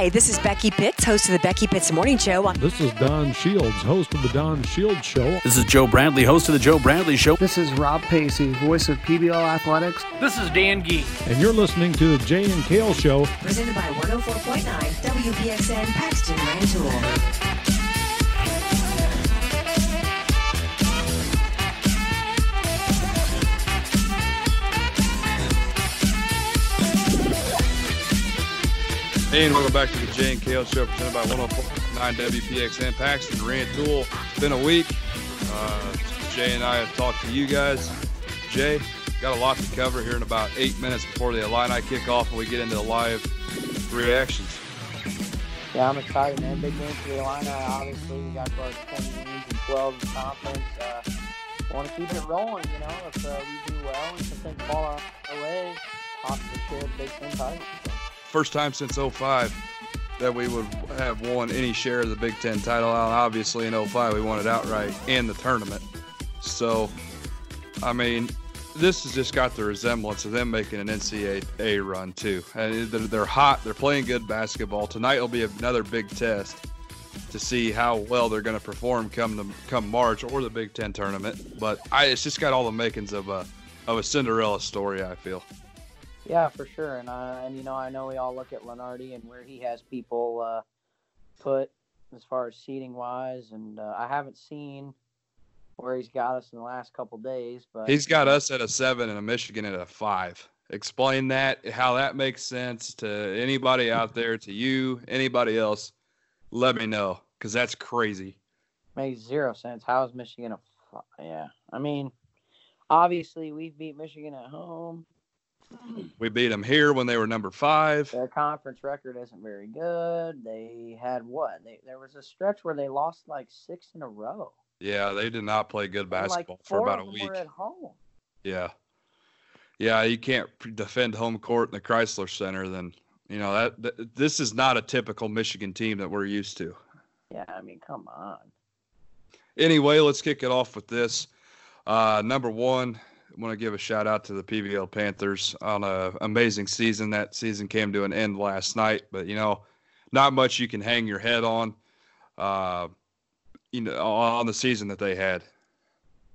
Hi, this is Becky Pitts, host of the Becky Pitts Morning Show. This is Don Shields, host of the Don Shields Show. This is Joe Bradley, host of the Joe Bradley Show. This is Rob Pacey, voice of PBL Athletics. This is Dan Gee. And you're listening to the Jay and Kale Show. Presented by 104.9 WPXN Paxton Rantoul. Hey, and welcome back to the Jay and Kale Show presented by 104.9 WPXN Paxton Rantoul. It's been a week. Uh, Jay and I have talked to you guys. Jay, got a lot to cover here in about eight minutes before the Illini kick off and we get into the live reactions. Yeah, I'm excited, man. Big game for the Illini. Obviously, we got our 20 wins and 12 in conference. Uh, want to keep it rolling, you know. If uh, we do well and some things fall our way, possibly share the Big Ten title first time since 05 that we would have won any share of the Big Ten title. And obviously in 05 we won it outright in the tournament. So, I mean, this has just got the resemblance of them making an NCAA run too. And they're hot. They're playing good basketball. Tonight will be another big test to see how well they're going to perform come the, come March or the Big Ten tournament. But I, it's just got all the makings of a of a Cinderella story. I feel. Yeah, for sure. And uh, and you know, I know we all look at Lunardi and where he has people uh, put as far as seeding wise, and uh, I haven't seen where he's got us in the last couple days, but he's got us at a seven and a Michigan at a five. Explain that, how that makes sense to anybody out there, to you, anybody else. Let me know, because that's crazy. Makes zero sense. How is Michigan a? Five? Yeah, I mean, obviously we beat Michigan at home. We beat them here when they were number five. Their conference record isn't very good. They had what? They, there was a stretch where they lost like six in a row. Yeah, they did not play good basketball like for about a week. at home. Yeah, yeah, you can't defend home court in the Crisler Center. Then you know that, this is not a typical Michigan team that we're used to. Yeah, I mean, come on. Anyway, let's kick it off with this. Uh, number one, want to give a shout out to the PBL Panthers on an amazing season. That season came to an end last night, but you know, not much you can hang your head on, uh, you know, on the season that they had.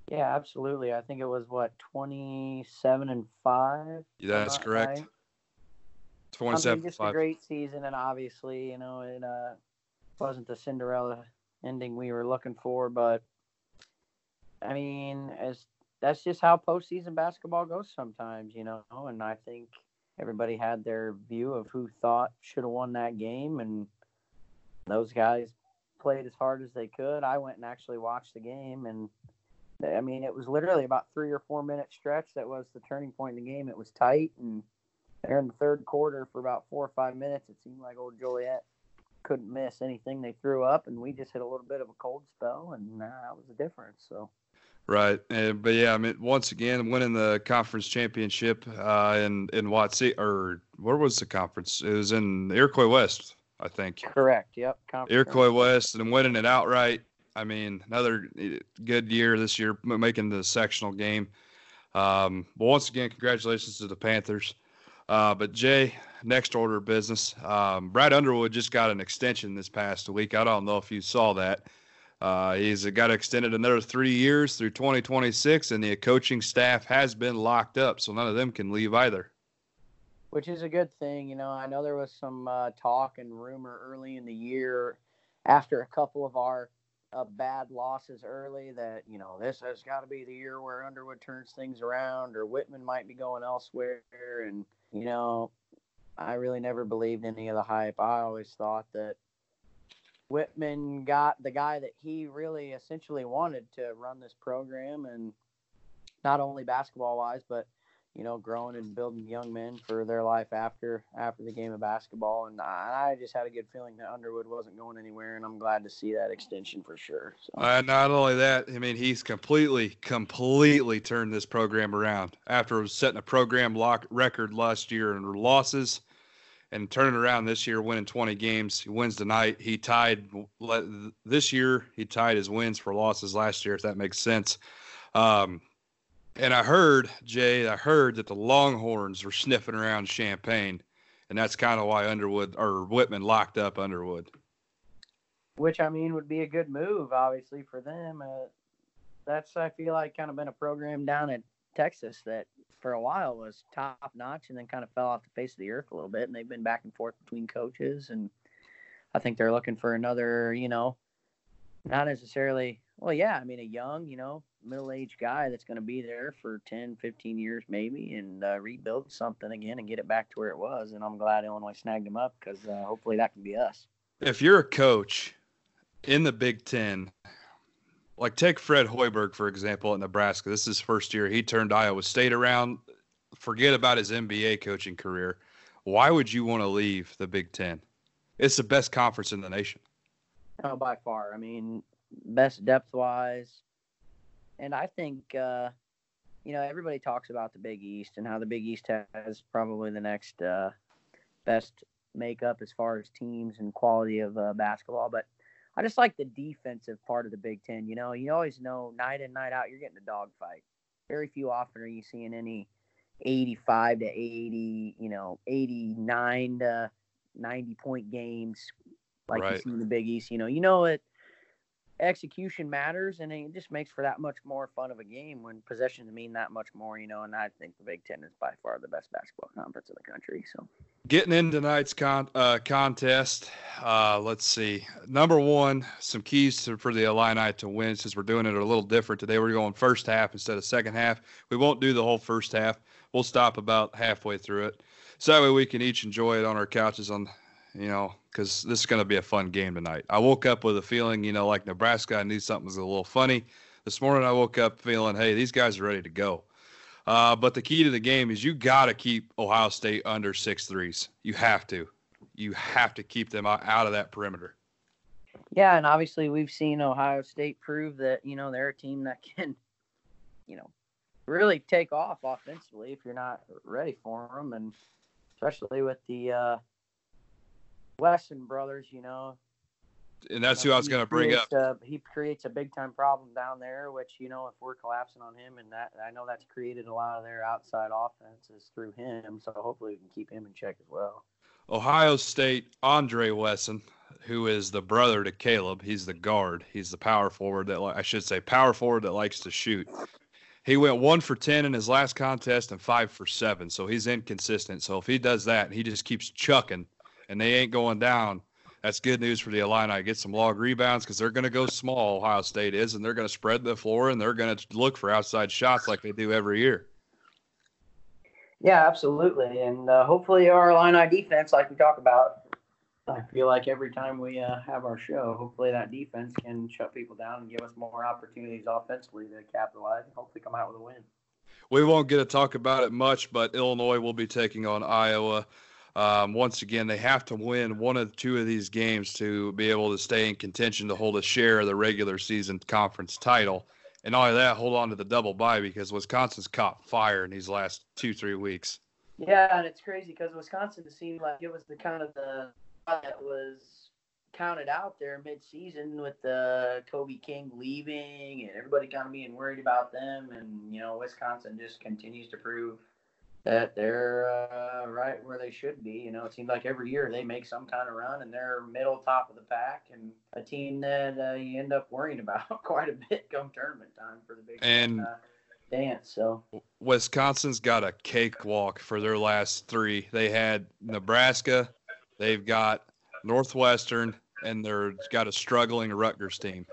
Yeah, absolutely. I think it was what twenty-seven and five. Yeah, that's correct. Twenty-seven. I mean, just a great season, and obviously, you know, it uh, wasn't the Cinderella ending we were looking for, but I mean, as that's just how postseason basketball goes sometimes, you know. And I think everybody had their view of who thought should have won that game, and those guys played as hard as they could. I went and actually watched the game, and I mean, it was literally about three or four minute stretch that was the turning point in the game. It was tight, and there in the third quarter for about four or five minutes, it seemed like old Joliet couldn't miss anything they threw up, and we just hit a little bit of a cold spell, and uh, that was the difference. So Right, and, but yeah, I mean, once again, winning the conference championship uh, in in Watsi or where was the conference? It was in Iroquois West, I think. Correct. Yep. Conference Iroquois West, and winning it outright. I mean, another eh, good year this year, making the sectional game. Um, but once again, congratulations to the Panthers. Uh, but Jay, next order of business. Um, Brad Underwood just got an extension this past week. I don't know if you saw that. Uh, he's got extended another three years through 2026, and the coaching staff has been locked up, so none of them can leave either. Which is a good thing. You know, I know there was some uh, talk and rumor early in the year after a couple of our uh, bad losses early that, you know, this has got to be the year where Underwood turns things around or Whitman might be going elsewhere. And, you know, I really never believed any of the hype. I always thought that Whitman got the guy that he really essentially wanted to run this program and not only basketball wise, but you know, growing and building young men for their life after after the game of basketball. And I, I just had a good feeling that Underwood wasn't going anywhere, and I'm glad to see that extension for sure. So. Uh, not only that, I mean, he's completely, completely turned this program around after setting a program lock record last year in losses and turning around this year, winning 20 games. He wins tonight. He tied this year. He tied his wins for losses last year, if that makes sense. Um, and I heard Jay, I heard that the Longhorns were sniffing around Champaign, and that's kind of why Underwood or Whitman locked up Underwood. Which I mean would be a good move, obviously for them. Uh, that's I feel like kind of been a program down in Texas that for a while was top notch and then kind of fell off the face of the earth a little bit. And they've been back and forth between coaches. And I think they're looking for another, you know, not necessarily, well, yeah, I mean, a young, you know, middle aged guy that's going to be there for 10, 15 years maybe and uh, rebuild something again and get it back to where it was. And I'm glad Illinois snagged him up because uh, hopefully that can be us. If you're a coach in the Big Ten, like take Fred Hoiberg for example at Nebraska. This is his first year. He turned Iowa State around. Forget about his NBA coaching career. Why would you want to leave the Big Ten? It's the best conference in the nation. Oh, by far. I mean, best depth wise, and I think uh, you know everybody talks about the Big East and how the Big East has probably the next uh, best makeup as far as teams and quality of uh, basketball, but I just like the defensive part of the Big Ten. You know, you always know night in, night out, you're getting a dogfight. Very few often are you seeing any 85 to 80, you know, 89 to 90 point games like right. you see in the Big East. You know, you know it. Execution matters, and it just makes for that much more fun of a game when possessions mean that much more. You know, and I think the Big Ten is by far the best basketball conference in the country. So Getting in tonight's con- uh, contest, uh, let's see. Number one, some keys to, for the Illini to win since we're doing it a little different today. We're going first half instead of second half. We won't do the whole first half. We'll stop about halfway through it. So that way we can each enjoy it on our couches on, you know, because this is going to be a fun game tonight. I woke up with a feeling, you know, like Nebraska, I knew something was a little funny. This morning I woke up feeling, hey, these guys are ready to go. Uh, but the key to the game is you got to keep Ohio State under six threes. You have to. You have to keep them out of that perimeter. Yeah, and obviously we've seen Ohio State prove that you know they're a team that can, you know, really take off offensively if you're not ready for them, and especially with the uh, Wesson brothers. You know, and that's who I was going to bring up. A, he creates a big time problem down there, which you know if we're collapsing on him, and that I know that's created a lot of their outside offenses through him. So hopefully we can keep him in check as well. Ohio State, Andre Wesson, who is the brother to Caleb. He's the guard. He's the power forward that I should say power forward that likes to shoot. He went one for ten in his last contest and five for seven, so he's inconsistent. So if he does that, and he just keeps chucking, and they ain't going down that's good news for the Illini. Get some log rebounds because they're going to go small. Ohio State is, and they're going to spread the floor and they're going to look for outside shots like they do every year. Yeah, absolutely, and uh, hopefully our Illini defense, like we talk about, I feel like every time we uh, have our show, hopefully that defense can shut people down and give us more opportunities offensively to capitalize and hopefully come out with a win. We won't get to talk about it much, but Illinois will be taking on Iowa um, once again, they have to win one of two of these games to be able to stay in contention to hold a share of the regular season conference title. And not only that, hold on to the double bye because Wisconsin's caught fire in these last two, three weeks. Yeah, and it's crazy because Wisconsin seemed like it was the kind of the that was counted out there mid-season with the Kobe King leaving and everybody kind of being worried about them, and you know Wisconsin just continues to prove that they're uh, right where they should be. You know, it seems like every year they make some kind of run and they're middle top of the pack and a team that uh, you end up worrying about quite a bit come tournament time for the big and uh, dance. So Wisconsin's got a cakewalk for their last three. They had Nebraska, they've got Northwestern, and they've got a struggling Rutgers team.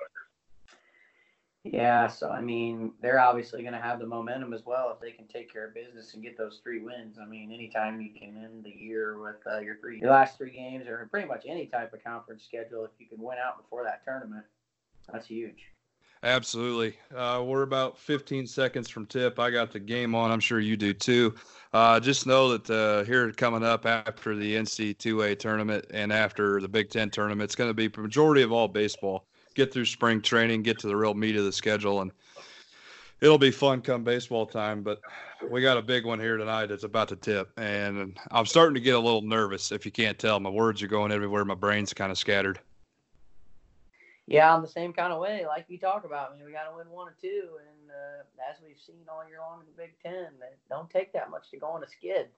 Yeah, so I mean, they're obviously going to have the momentum as well if they can take care of business and get those three wins. I mean, anytime you can end the year with uh, your three, your last three games, or pretty much any type of conference schedule, if you can win out before that tournament, that's huge. Absolutely. Uh, we're about 15 seconds from tip. I got the game on. I'm sure you do too. Uh, just know that uh, here coming up after the NC2A tournament and after the Big Ten tournament, it's going to be majority of all baseball get through spring training, get to the real meat of the schedule, and it'll be fun come baseball time. But we got a big one here tonight that's about to tip, and I'm starting to get a little nervous. If you can't tell, my words are going everywhere. My brain's kind of scattered. Yeah, I'm the same kind of way. Like you talk about, I mean, we got to win one or two, and uh, as we've seen all year long in the Big Ten, it don't take that much to go on a skid.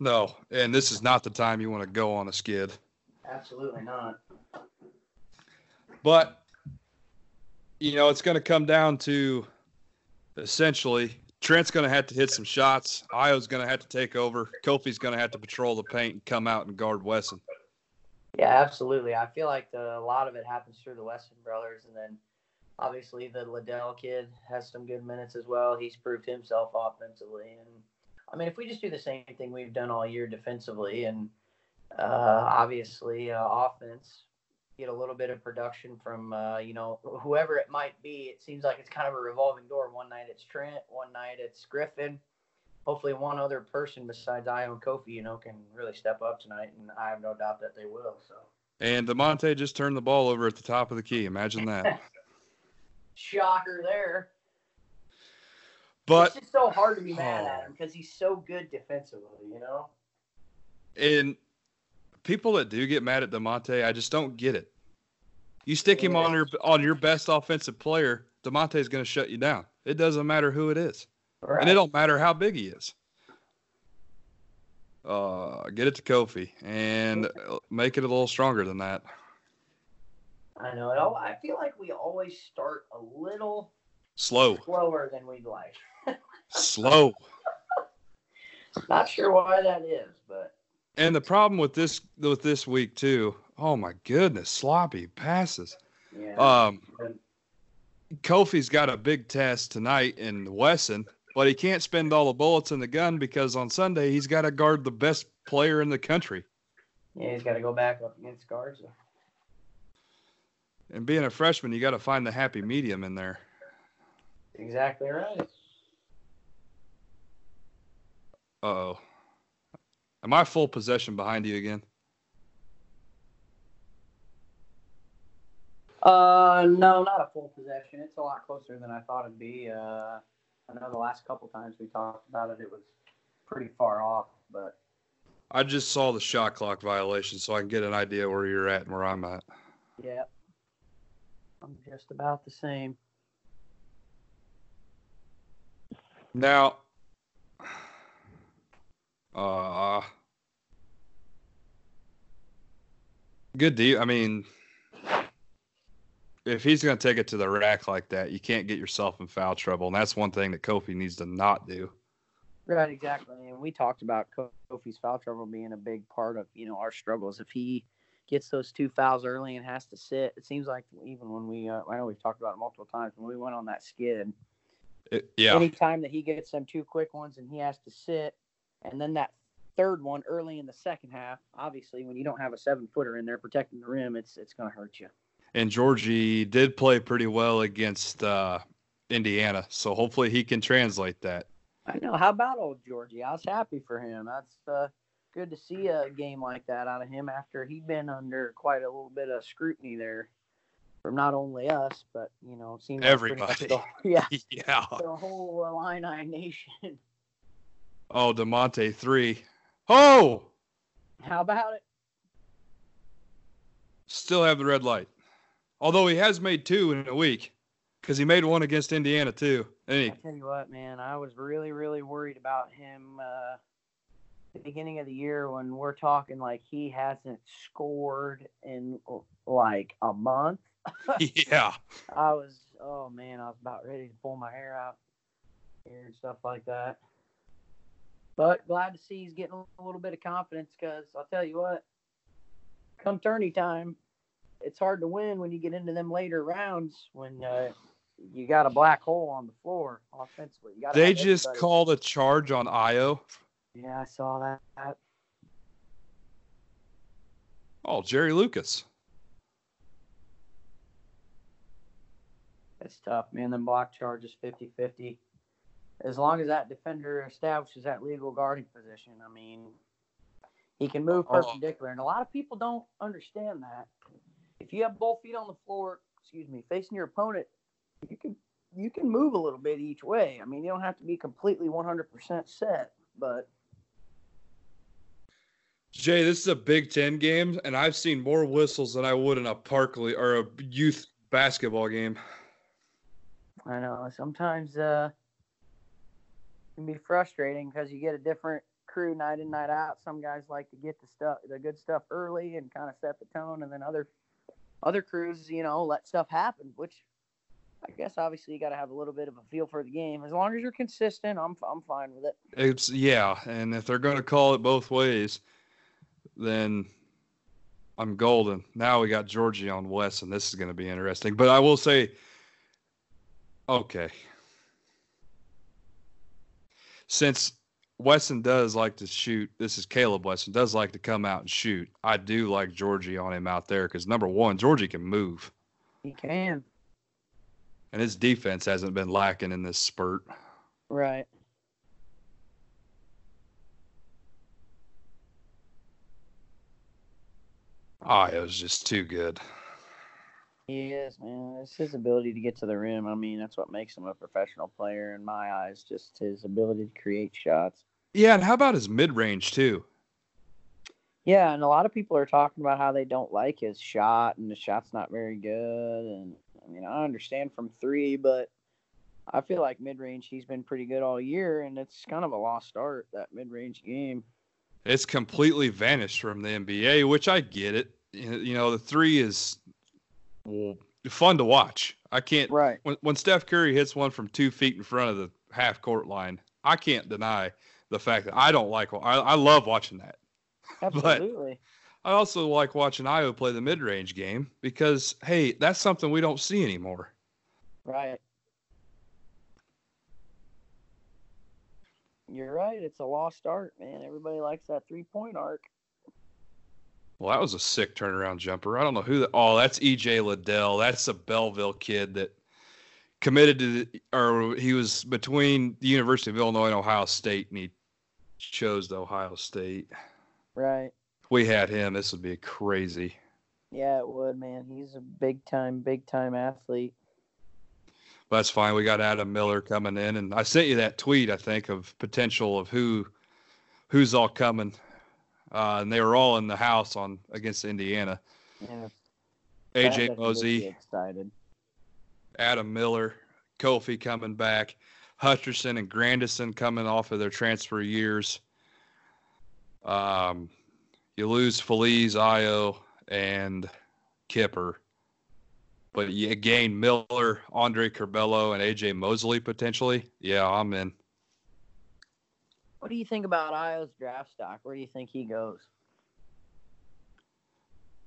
No, and this is not the time you want to go on a skid. Absolutely not. But you know, it's going to come down to essentially Trent's going to have to hit some shots. Ayo's going to have to take over. Kofi's going to have to patrol the paint and come out and guard Wesson. Yeah, absolutely. I feel like the, a lot of it happens through the Wesson brothers, and then obviously the Liddell kid has some good minutes as well. He's proved himself offensively, and I mean, if we just do the same thing we've done all year defensively, and uh, obviously uh, offense, get a little bit of production from uh, you know whoever it might be. It seems like it's kind of a revolving door. One night it's Trent, one night it's Griffin hopefully one other person besides Ayo and Kofi, you know, can really step up tonight, and I have no doubt that they will. So. And Da'Monte just turned the ball over at the top of the key. Imagine that. Shocker there. But it's just so hard to be mad at him because he's so good defensively, you know. And people that do get mad at Da'Monte, I just don't get it. You stick him on your on your best offensive player, Da'Monte is going to shut you down. It doesn't matter who it is. Right. And it don't matter how big he is. Uh, get it to Kofi and make it a little stronger than that. I know. I feel like we always start a little slow, slower than we'd like. slow. Not sure why that is, but. And the problem with this with this week too. Oh my goodness, sloppy passes. Yeah. Um, Kofi's got a big test tonight in Wesson but he can't spend all the bullets in the gun because on Sunday he's got to guard the best player in the country. Yeah, he's got to go back up against Garza. And being a freshman, you got to find the happy medium in there. Exactly right. oh. Am I full possession behind you again? Uh, no, not a full possession. It's a lot closer than I thought it'd be. Uh, I know the last couple times we talked about it, it was pretty far off, but. I just saw the shot clock violation, so I can get an idea where you're at and where I'm at. Yeah. I'm just about the same. Now, uh, good deal. I mean, if he's going to take it to the rack like that, you can't get yourself in foul trouble, and that's one thing that Kofi needs to not do. Right, exactly. And we talked about Kofi's foul trouble being a big part of you know our struggles. If he gets those two fouls early and has to sit, it seems like even when we uh, I know we've talked about it multiple times when we went on that skid. It, yeah. Anytime that he gets them two quick ones and he has to sit, and then that third one early in the second half, obviously when you don't have a seven footer in there protecting the rim, it's it's going to hurt you and Giorgi did play pretty well against uh, Indiana, so hopefully he can translate that. I know. How about old Giorgi? I was happy for him. That's uh, good to see a game like that out of him after he'd been under quite a little bit of scrutiny there from not only us, but you know, seems everybody. Like the, yeah, yeah, the whole Illini nation. Oh, Da'Monte three. Oh, how about it? Still have the red light. Although he has made two in a week, because he made one against Indiana too. He, I tell you what, man, I was really, really worried about him uh, the beginning of the year when we're talking like he hasn't scored in like a month. yeah. I was, oh man, I was about ready to pull my hair out here and stuff like that. But glad to see he's getting a little bit of confidence because I'll tell you what, come tourney time, it's hard to win when you get into them later rounds when uh, you got a black hole on the floor offensively. they just everybody. called a charge on Ayo. Yeah, I saw that. Oh, Jerry Lucas. That's tough, man. Them block charges 50 50. As long as that defender establishes that legal guarding position, I mean, he can move perpendicular. And a lot of people don't understand that if you have both feet on the floor, excuse me, facing your opponent, you can you can move a little bit each way. I mean, you don't have to be completely 100% set, but Jay, this is a Big Ten game, and I've seen more whistles than I would in a Parkley or a youth basketball game. I know sometimes uh, can be frustrating because you get a different crew night in night out. Some guys like to get the stuff, the good stuff early and kind of set the tone, and then other other crews, you know, let stuff happen. Which I guess obviously you got to have a little bit of a feel for the game. As long as you're consistent, I'm I'm fine with it. It's yeah, and if they're going to call it both ways, then I'm golden. Now we got Giorgi on West, and this is going to be interesting. But I will say, okay, since Wesson does like to shoot, this is Caleb Wesson does like to come out and shoot. I do like Giorgi on him out there because number one, Giorgi can move, You can, and his defense hasn't been lacking in this spurt. right? Oh, it was just too good. He is, man. It's his ability to get to the rim. I mean, that's what makes him a professional player in my eyes. Just his ability to create shots. Yeah, and how about his mid range too? Yeah, and a lot of people are talking about how they don't like his shot and the shot's not very good. And I mean, I understand from three, but I feel like mid range he's been pretty good all year, and it's kind of a lost art that mid range game. It's completely vanished from the NBA, which I get it. You know, the three is well, fun to watch. I can't Right. when when Steph Curry hits one from two feet in front of the half court line. I can't deny the fact that I don't like. I, I love watching that. Absolutely. I also like watching Ayo play the mid range game because hey, that's something we don't see anymore. Right. You're right. It's a lost art, man. Everybody likes that three point arc. Well, that was a sick turnaround jumper. I don't know who that. Oh, that's EJ Liddell. That's a Belleville kid that committed to, the, or he was between the University of Illinois and Ohio State, and he chose the Ohio State. Right. If we had him, this would be crazy. Yeah, it would, man. He's a big time, big time athlete. But that's fine. We got Adam Miller coming in, and I sent you that tweet. I think of potential of who, who's all coming, uh, and they were all in the house on against Indiana. Yeah. AJ Mosey. Excited. Adam Miller, Kofi coming back, Hutcherson and Grandison coming off of their transfer years. Um, you lose Feliz, Ayo, and Kipper, but you gain Miller, Andre Curbelo, and AJ Mosley potentially. Yeah, I'm in. What do you think about Ayo's draft stock? Where do you think he goes?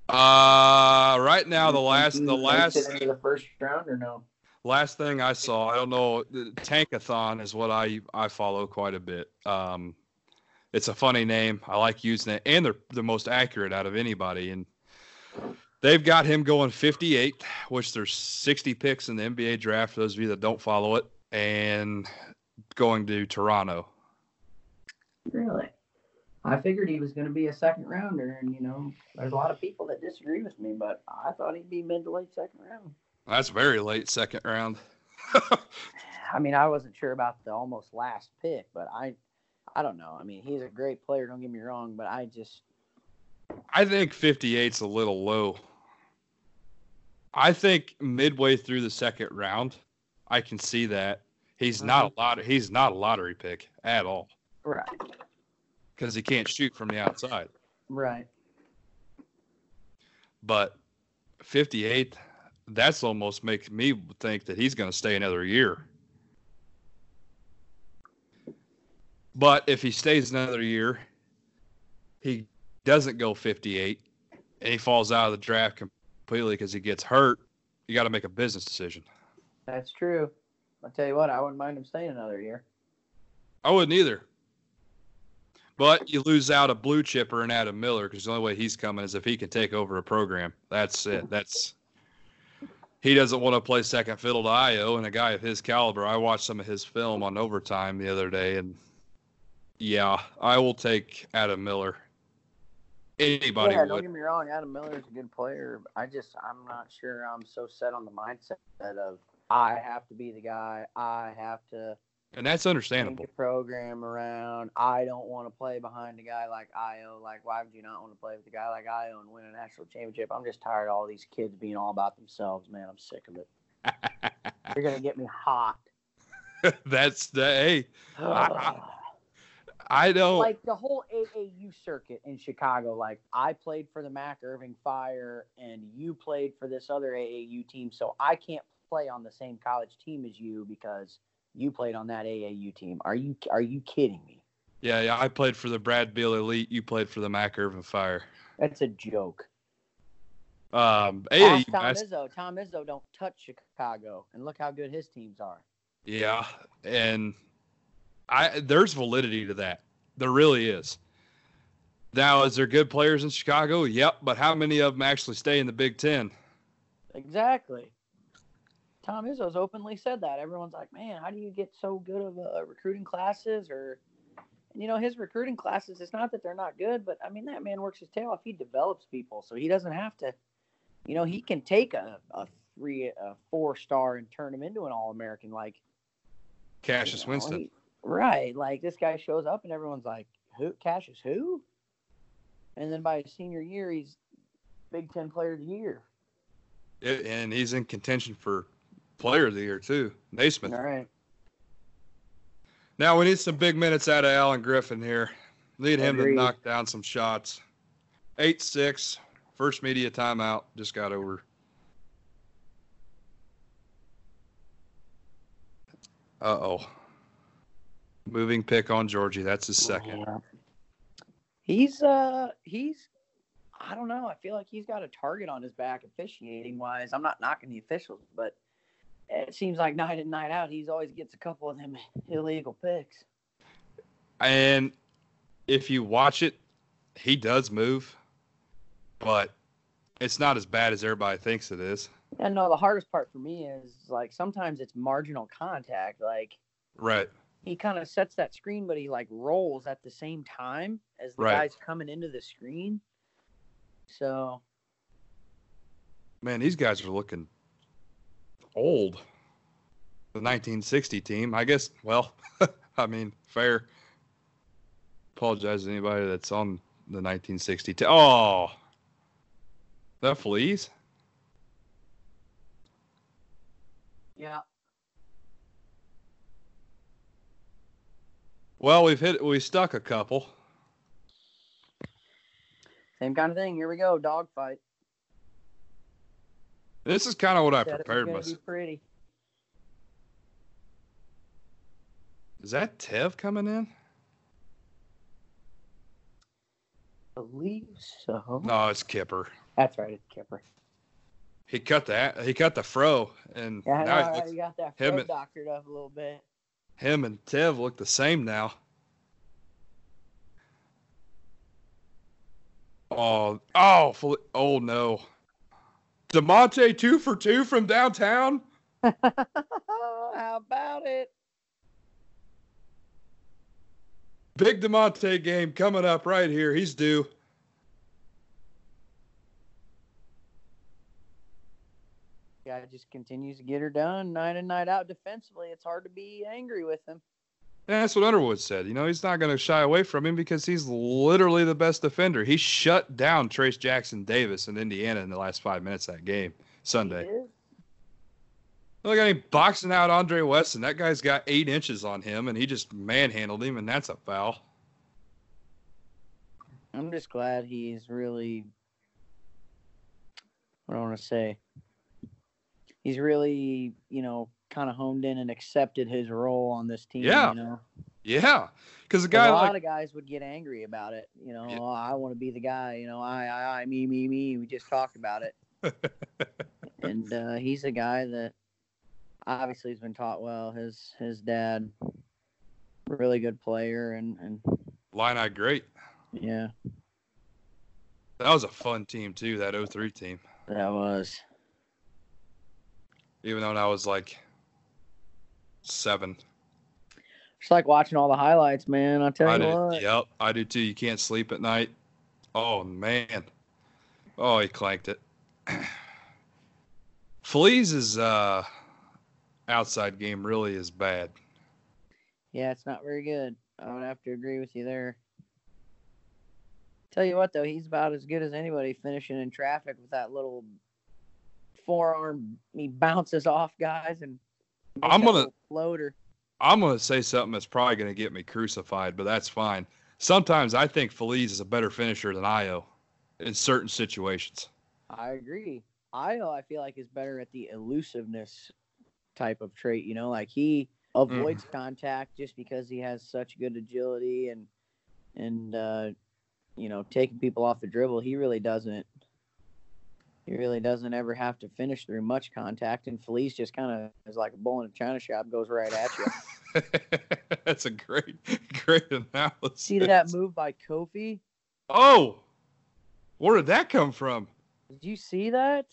Uh, right now the last the last into the first round or no? last thing I saw, I don't know, Tankathon is what I I follow quite a bit. Um, it's a funny name. I like using it, and they're the most accurate out of anybody. And they've got him going 58, which there's 60 picks in the NBA draft. For those of you that don't follow it, and going to Toronto. Really? I figured he was going to be a second rounder, and you know, there's a lot of people that disagree with me, but I thought he'd be mid to late second round. That's very late second round. I mean, I wasn't sure about the almost last pick, but I, I don't know. I mean, he's a great player. Don't get me wrong, but I just I think 58's a little low. I think midway through the second round, I can see that he's not uh-huh. a lot. He's not a lottery pick at all right, because he can't shoot from the outside. right. But 58, that's almost makes me think that he's going to stay another year. But if he stays another year, he doesn't go 58 and he falls out of the draft completely because he gets hurt. You got to make a business decision. That's true. I'll tell you what, I wouldn't mind him staying another year. I wouldn't either. But you lose out a blue chipper and Adam Miller because the only way he's coming is if he can take over a program. That's it. That's he doesn't want to play second fiddle to Ayo and a guy of his caliber. I watched some of his film on overtime the other day and yeah, I will take Adam Miller. Anybody yeah, don't would. get me wrong. Adam Miller's a good player. I just, I'm not sure I'm so set on the mindset of I have to be the guy. I have to And that's understandable. program around. I don't want to play behind a guy like Ayo. Like, why would you not want to play with a guy like Ayo and win a national championship? I'm just tired of all these kids being all about themselves, man. I'm sick of it. You're gonna get me hot. that's the hey. I- I don't. like the whole AAU circuit in Chicago. Like I played for the Mac Irvin Fire, and you played for this other AAU team, so I can't play on the same college team as you because you played on that AAU team. Are you are you kidding me? yeah, yeah. I played for the Brad Beal Elite. You played for the Mac Irvin Fire. That's a joke. Um, Ask AAU Tom Izzo. Tom Izzo don't touch Chicago, and look how good his teams are. Yeah, and I there's validity to that. There really is. Now, is there good players in Chicago? Yep, but how many of them actually stay in the Big Ten? Exactly. Tom Izzo's openly said that. Everyone's like, "Man, how do you get so good of uh, recruiting classes?" Or, and, you know, his recruiting classes. It's not that they're not good, but I mean, that man works his tail off. He develops people, so he doesn't have to. You know, he can take a, a three, a four star and turn him into an all American. Like Cassius you know, Winston. he- right? Like this guy shows up, and everyone's like, "Who? Cassius? Who?" And then by his senior year, he's Big Ten Player of the Year. It- and he's in contention for Player of the Year too, Naismith. All right. Now we need some big minutes out of Alan Griffin here. Need him Agreed. to knock down some shots. Eight six. First media timeout. Just got over. Uh oh. Moving pick on Giorgi. That's his second. He's uh he's I don't know. I feel like he's got a target on his back officiating wise. I'm not knocking the officials, but it seems like night in night out he's always gets a couple of them illegal picks. And if you watch it, he does move, but it's not as bad as everybody thinks it is. And no, the hardest part for me is like sometimes it's marginal contact. Like Right. he kind of sets that screen, but he like rolls at the same time as the Right. guy's coming into the screen. So Man, these guys are looking old. The 1960 team, I guess. Well, I mean, fair. Apologize to anybody that's on the 1960 team. Oh, that fleas. yeah, Well, we've hit. We stuck a couple. same kind of thing. Here we go, dog fight. This is kind of what I Said prepared myself. pretty. Is that Tev coming in? I believe so. No, it's Kipper. That's right, it's Kipper. He cut the he cut the fro, and Yeah, know, now he looks, got that him fro and- doctored up a little bit. him and Tev look the same now. Oh, oh, oh no. Da'Monte two for two from downtown. How about it? Big Da'Monte game coming up right here. He's due. Guy just continues to get her done night in, night out defensively. It's hard to be angry with him. And that's what Underwood said. You know, he's not going to shy away from him because he's literally the best defender. He shut down Trayce Jackson-Davis in Indiana in the last five minutes of that game Sunday. Look at him boxing out Andre Wesson. That guy's got eight inches on him, and he just manhandled him, and that's a foul. I'm just glad he's really. What do I want to say? He's really, you know, kind of honed in and accepted his role on this team. Yeah. You know, Yeah, because a guy a lot like of guys would get angry about it. You know, Yeah. "Oh, I want to be the guy. You know, I, I, I, me, me, me. We just talked about it. and uh, he's a guy that obviously has been taught well. His his dad, really good player, and and Illini great. yeah, That was a fun team too. That 03 team, that was. even though I was like seven. It's like watching all the highlights, man. I tell I you do. what. Yep, I do too. You can't sleep at night. Oh man. Oh, he clanked it. Is uh outside game really is bad. Yeah, it's not very good. I would have to agree with you there. Tell you what, though, he's about as good as anybody finishing in traffic with that little forearm. He bounces off guys and I'm gonna- floater. I'm going to say something that's probably going to get me crucified, but that's fine. Sometimes I think Feliz is a better finisher than Ayo in certain situations. I agree. Ayo, I feel like is better at the elusiveness type of trait. You know, like he avoids contact just because he has such good agility and and uh, you know taking people off the dribble. He really doesn't. He really doesn't ever have to finish through much contact, and Feliz just kind of is like a bull in a china shop, goes right at you. that's a great, great analysis. See that move by Kofi? Oh, where did that come from? Did you see that?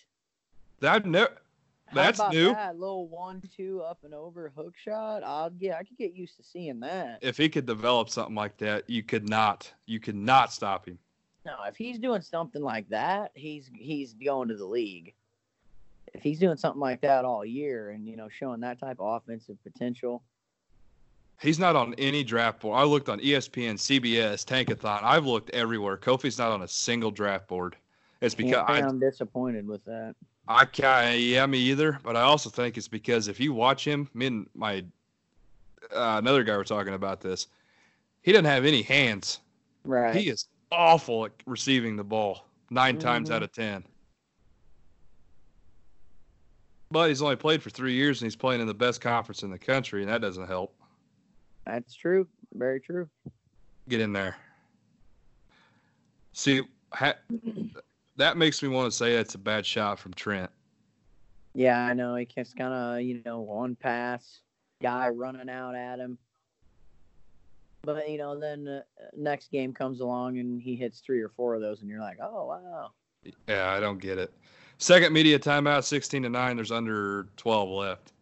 That How That's new. That little one-two up and over hook shot. Uh, I'll get. I could get used to seeing that. if he could develop something like that, you could not, you could not stop him. No, if he's doing something like that, he's he's going to the league. If he's doing something like that all year and you know showing that type of offensive potential, He's not on any draft board. I looked on ESPN, CBS, Tankathon. I've looked everywhere. Kofi's not on a single draft board. It's because I, I'm disappointed with that. I can't, yeah, me either. But I also think it's because if you watch him, me and my uh, another guy were talking about this. He doesn't have any hands. Right. He is awful at receiving the ball 9 times Mhm. out of ten. But he's only played for three years and he's playing in the best conference in the country, and that doesn't help. That's true. Very true. Get in there. See, ha- that makes me want to say it's a bad shot from Trent. Yeah, I know. He gets kind of you know one pass, guy running out at him. But you know, then uh, next game comes along and he hits three or four of those, and you're like, oh wow. Yeah, I don't get it. Second media timeout, 16 to 9. There's under 12 left.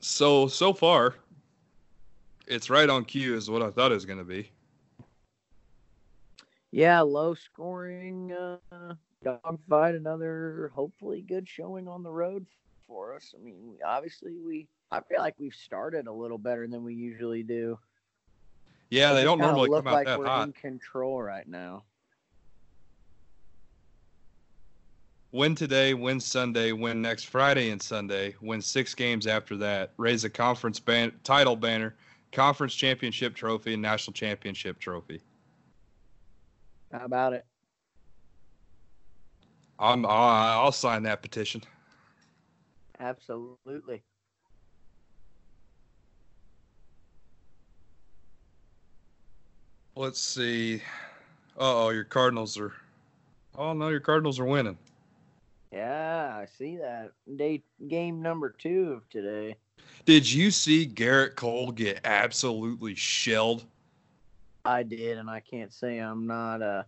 So, so far, it's right on cue, is what I thought it was going to be. Yeah, low scoring uh, dogfight. Another hopefully good showing on the road for us. I mean, obviously we. I feel like we've started a little better than we usually do. Yeah, they don't normally look come out like that we're hot. in control right now. Win today, win Sunday, win next Friday and Sunday, win six games after that, raise a conference ban- title banner, conference championship trophy, and national championship trophy. How about it? I'm, I'll, I'll sign that petition. Absolutely. Let's see. Uh oh, your Cardinals are. Oh no, your Cardinals are winning. Yeah, I see that. Day game number two of today. Did you see Gerrit Cole get absolutely shelled? I did, and I can't say I'm not uh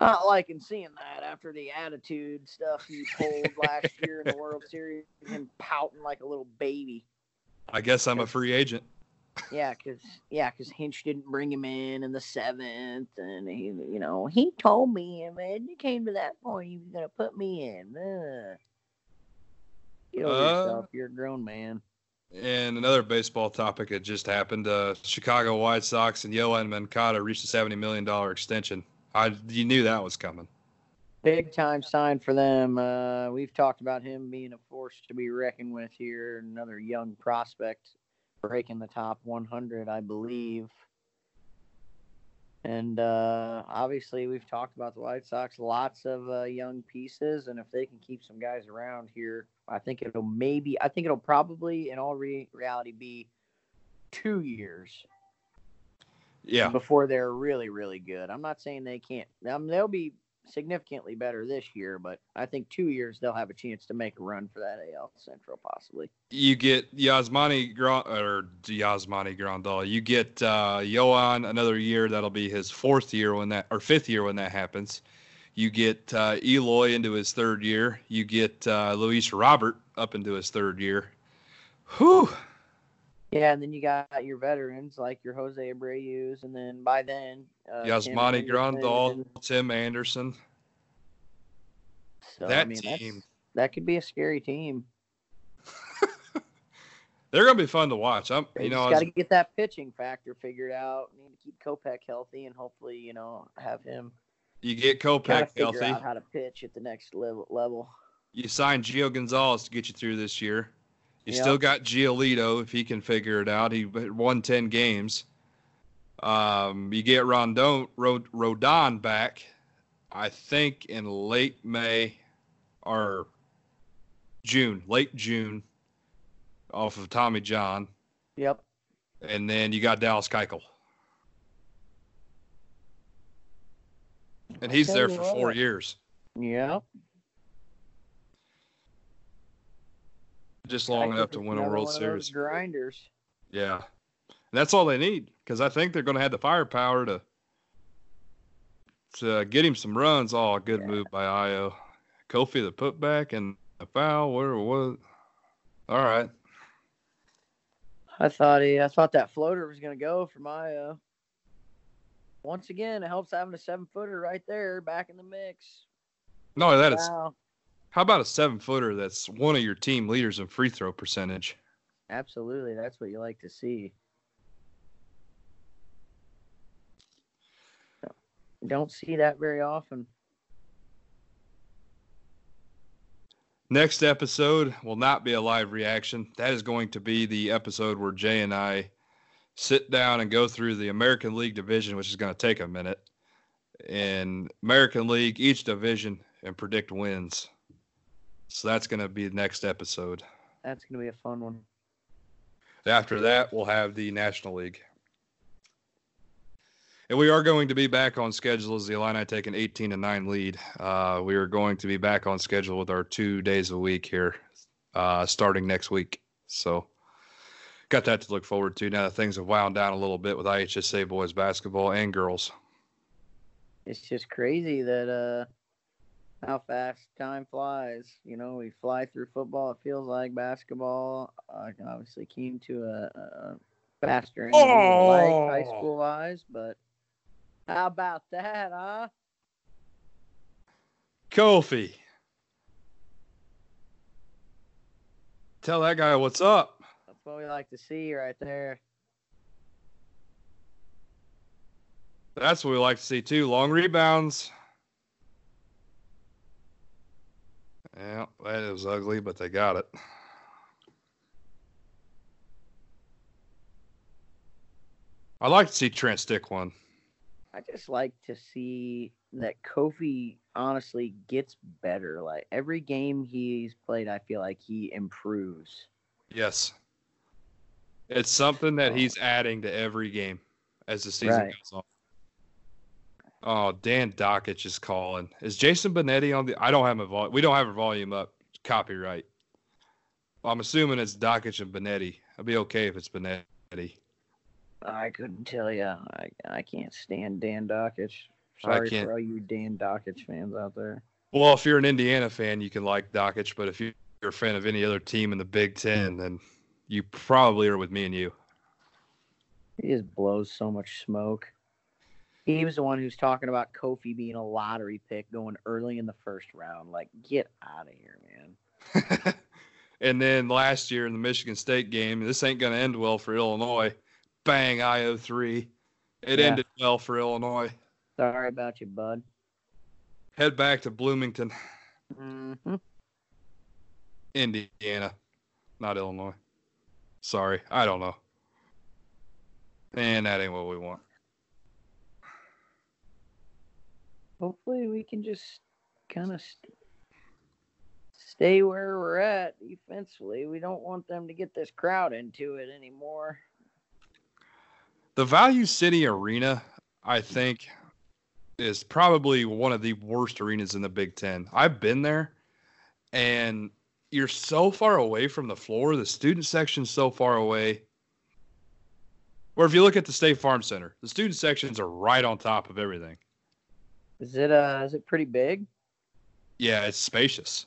not liking seeing that after the attitude stuff he pulled last year in the World Series, and pouting like a little baby. I guess I'm a free agent. Yeah, cause yeah, because Hinch didn't bring him in in the seventh, and he, you know, he told me, man, you came to that point, he was gonna put me in. Uh. Get over Uh, yourself. You're a grown man. And another baseball topic that just happened: uh, Chicago White Sox and Yoán Moncada reached a seventy million dollar extension. I you knew that was coming. Big time sign for them. Uh, we've talked about him being a force to be reckoned with here. Another young prospect breaking the top 100, I believe. And uh, obviously, we've talked about the White Sox. Lots of uh, young pieces, and if they can keep some guys around here, I think it'll maybe. I think it'll probably, in all re- reality, be two years Yeah, before they're really, really good. I'm not saying they can't. Um, they'll be significantly better this year, but I think two years they'll have a chance to make a run for that AL Central, possibly. you get Yasmani Grand or Yasmani Grandal. You get uh, another year. That'll be his fourth year when that or fifth year when that happens. You get uh, Eloy into his third year. You get uh, Luis Robert up into his third year. Whew. Yeah, and then you got your veterans like your Jose Abreu's, and then by then, uh, Yasmani Grandal, Tim Anderson. So, that I mean, team. that could be a scary team. they're gonna be fun to watch. I'm, They you just know, got to get that pitching factor figured out. Need to keep Kopech healthy and hopefully, you know, have him you get Kopech figure healthy. out how to pitch at the next level. level. You signed Gio Gonzalez to get you through this year. You Yep. still got Giolito if he can figure it out. He won ten games. Um, you get Rondon Rod, Rodon back, I think in late May or June, late June, off of Tommy John, Yep. and then you got Dallas Keuchel, and he's there for four years, Yep. Just long enough to win a World Series. Grinders. Yeah. And that's all they need because I think they're going to have the firepower to to get him some runs. Oh, good Yeah. move by Ayo. Kofi the putback and a foul. Where was? All right. I thought he, I thought that floater was gonna go for my. Uh, once again, it helps having a seven footer right there back in the mix. No, that is. How about a seven footer that's one of your team leaders in free throw percentage? Absolutely, that's what you like to see. Don't see that very often. Next episode will not be a live reaction. That is going to be the episode where Jay and I sit down and go through the American League division, which is going to take a minute. In American League, each division and predict wins. So that's going to be the next episode. That's gonna be a fun one. After that, we'll have the National League. And we are going to be back on schedule as the Illini take an 18 to 9 lead. Uh, we are going to be back on schedule with our two days a week here uh, starting next week. So, got that to look forward to now that things have wound down a little bit with IHSA boys basketball and girls. It's just crazy that uh how fast time flies. You know, we fly through football. It feels like basketball. I obviously came to a, a faster end than like high Oh. school wise, but how about that, huh? Kofi, tell that guy what's up. That's what we like to see right there. That's what we like to see too. Long rebounds. Yeah, that was ugly, but they got it. I like to see Trent stick one. I just like to see that Kofi honestly gets better. Like every game he's played, I feel like he improves. Yes. It's something that he's adding to every game as the season Right. goes on. Oh, Dan Dakich is calling. Is Jason Benetti on the? I don't have a vol. We don't have a volume up. Copyright. I'm assuming it's Dakich and Benetti. I'd be okay if it's Benetti. I couldn't tell you. I I can't stand Dan Dakich. Sorry for all you Dan Dakich fans out there. Well, if you're an Indiana fan, you can like Dakich, but if you're a fan of any other team in the Big Ten, then you probably are with me and you. He just blows so much smoke. He was the one who's talking about Kofi being a lottery pick going early in the first round. Like, get out of here, man. and then last year in the Michigan State game, this ain't going to end well for Illinois. Bang, Ayo three. It Yeah. ended well for Illinois. Sorry about you, bud. Head back to Bloomington, hmm Indiana, not Illinois. Sorry, I don't know. And that ain't what we want. Hopefully, we can just kind of st- stay where we're at defensively. We don't want them to get this crowd into it anymore. The Value City Arena, I think, is probably one of the worst arenas in the Big Ten. I've been there, and you're so far away from the floor. The student section's so far away. Or if you look at the State Farm Center, the student sections are right on top of everything. Is it uh is it pretty big? Yeah, it's spacious.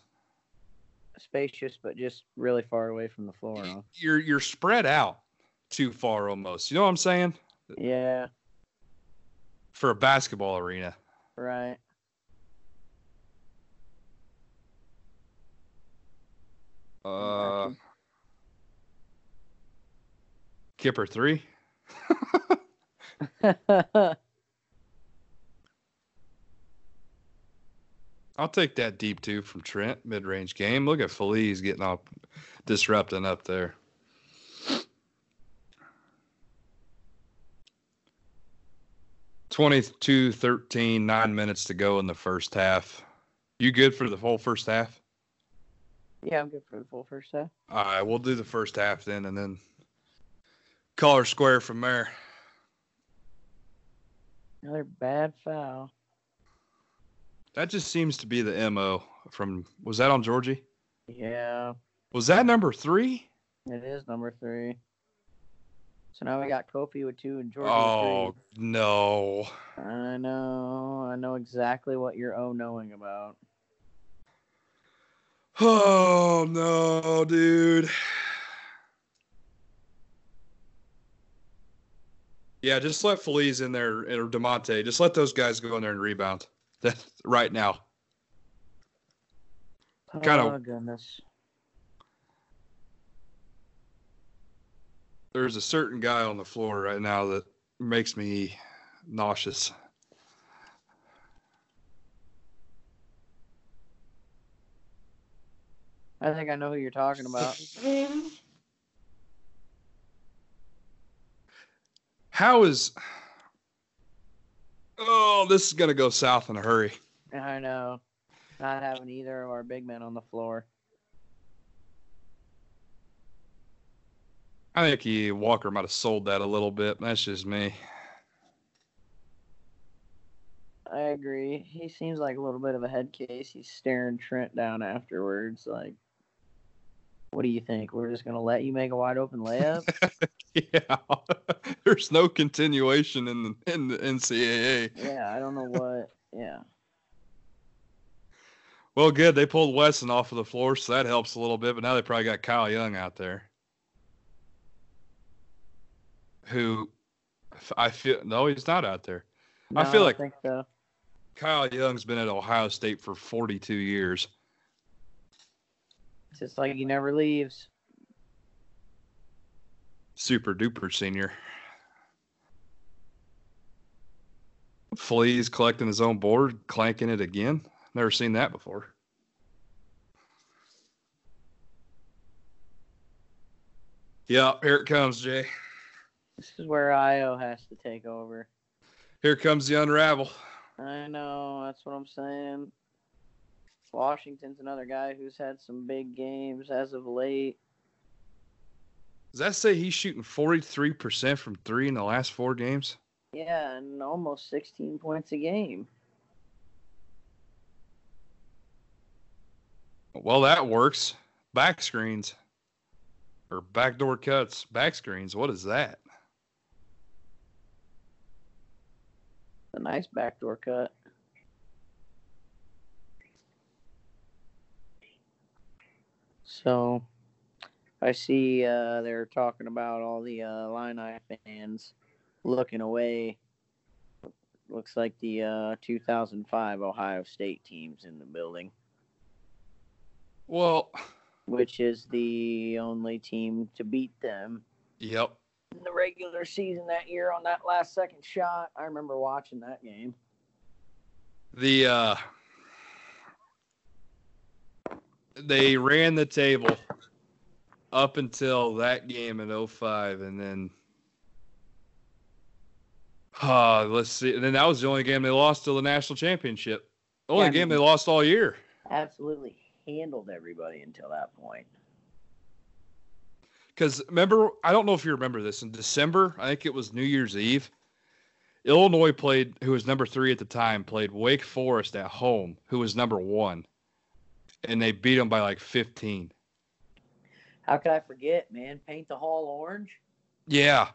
Spacious, but just really far away from the floor. Huh? You're you're spread out too far almost. You know what I'm saying? Yeah, For a basketball arena. right. Uh. Skipper three. I'll take that deep two from Trent, mid range game. Look at Feliz getting all disrupting up there. Twenty-two, thirteen, nine minutes to go in the first half. You good for the whole first half? yeah, I'm good for the full first half. All right, we'll do the first half then, and then call her square from there. Another bad foul. That just seems to be the mo from. Was that on Giorgi? Yeah, Was that number three? it is number three. So now we got Kofi with two and George Oh with no! I know. I know exactly what you're oh knowing about. Oh no, dude. Yeah, just let Feliz in there or Da'Monte. Just let those guys go in there and rebound. That right now. Kinda- Oh goodness. There's a certain guy on the floor right now that makes me nauseous. I think I know who you're talking about. How is? Oh, this is gonna go south in a hurry. I know. Not having either of our big men on the floor. I think he Walker might have sold that a little bit. That's just me. I agree. He seems like a little bit of a head case. He's staring Trent down afterwards, like, "What do you think? We're just gonna let you make a wide open layup?" Yeah, there's no continuation in the in the NCAA. yeah, I don't know what. Yeah, Well, good. They pulled Wesson off of the floor, so that helps a little bit. But now they probably got Kyle Young out there, who I feel no, he's not out there. I feel don't like- think so. Kyle Young's been at Ohio State for 42 years. It's just like he never leaves. Super duper senior. Flea's collecting his own board, clanking it again. Never seen that before. Yeah, here it comes, Jay. This is where Ayo has to take over. Here comes the unravel. I know. That's what I'm saying. Washington's another guy who's had some big games as of late. Does that say he's shooting 43% from three in the last four games? Yeah, and almost 16 points a game. Well, that works. Back screens or backdoor cuts, back screens. What is that? A nice backdoor cut. So I see uh, they're talking about all the uh, Illini fans looking away. Looks like the uh, 2005 Ohio State team's in the building, Well, which is the only team to beat them yep. in the regular season that year on that last second shot. I remember watching that game. The uh they ran the table up until that game in 05 and then uh let's see and then that was the only game they lost to the national championship. The only Yeah, I game mean- they lost all year. Absolutely handled everybody until that point. Because remember, I don't know if you remember this in December. I think it was New Year's Eve. Illinois played, who was number three at the time, played Wake Forest at home, who was number one, and they beat them by like 15. How could I forget, man? Paint the hall orange. Yeah,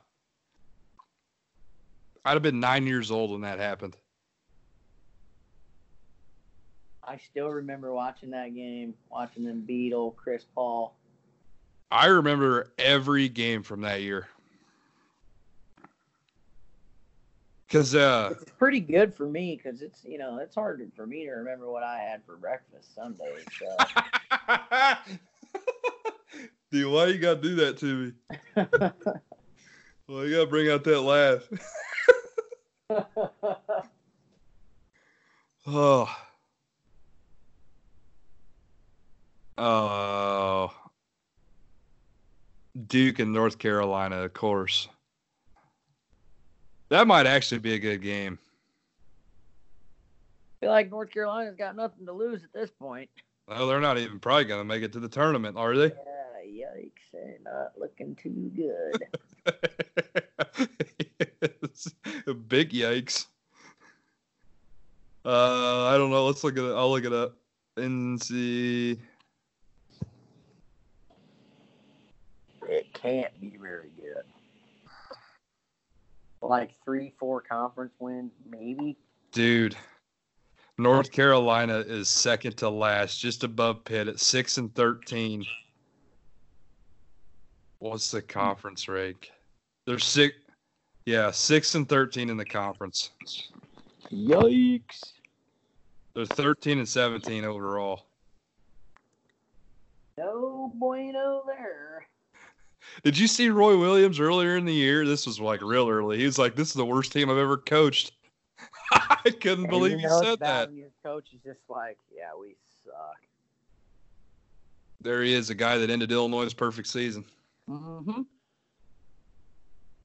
I'd have been nine years old when that happened. I still remember watching that game, watching them beat old Chris Paul. I remember every game from that year. Because uh, It's pretty good for me because it's you know it's hard for me to remember what I had for breakfast Sunday. So Dude, why you gotta do that to me? Well, you gotta bring out that laugh. oh. Oh. Duke and North Carolina, of course. That might actually be a good game. I feel like North Carolina's got nothing to lose at this point. Well, they're not even probably going to make it to the tournament, are they? Yeah, yikes. They're not looking too good. Big yikes. Uh, I don't know. Let's look at it. I'll look it up. and see. it can't be very good. Like three, four conference wins, maybe. Dude, North Carolina is second to last, just above Pitt at six and thirteen. What's the conference rank? They're six. Yeah, six and thirteen in the conference. Yikes. They're thirteen and seventeen overall. No bueno there. Did you see Roy Williams earlier in the year? This was like real early. He was like, "This is the worst team I've ever coached." I couldn't And believe you he know said that. Your coach is just like, yeah, we suck. There he is, a guy that ended Illinois' perfect season. Mm-hmm.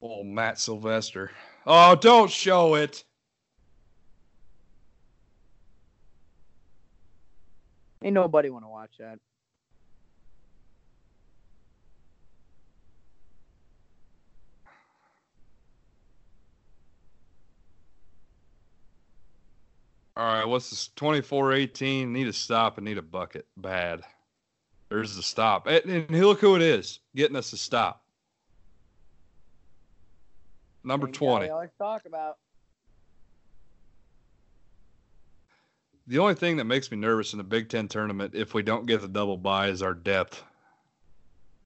Oh, Matt Sylvester. Oh, don't show it. Ain't nobody want to watch that. All right, what's this? 24 18. Need a stop and need a bucket. Bad. There's the stop. And, and look who it is getting us a stop. Number 20. We always talk about. The only thing that makes me nervous in the Big Ten tournament, if we don't get the double bye, is our depth.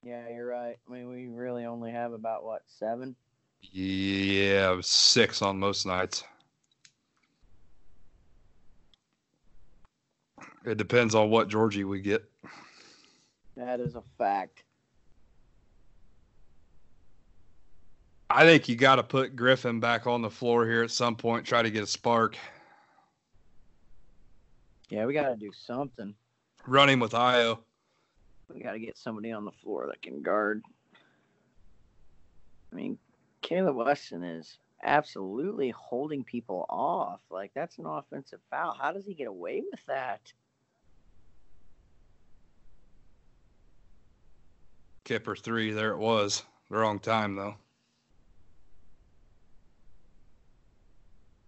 Yeah, you're right. I mean, we really only have about what seven. Yeah, six on most nights. It depends on what Giorgi we get. That is a fact. I think you got to put Griffin back on the floor here at some point, try to get a spark. Yeah, we got to do something. Run him with Ayo. We got to get somebody on the floor that can guard. I mean, Kaleb Wesson is absolutely holding people off. Like that's an offensive foul. How does he get away with that? Kipper three. There it was. The wrong time though.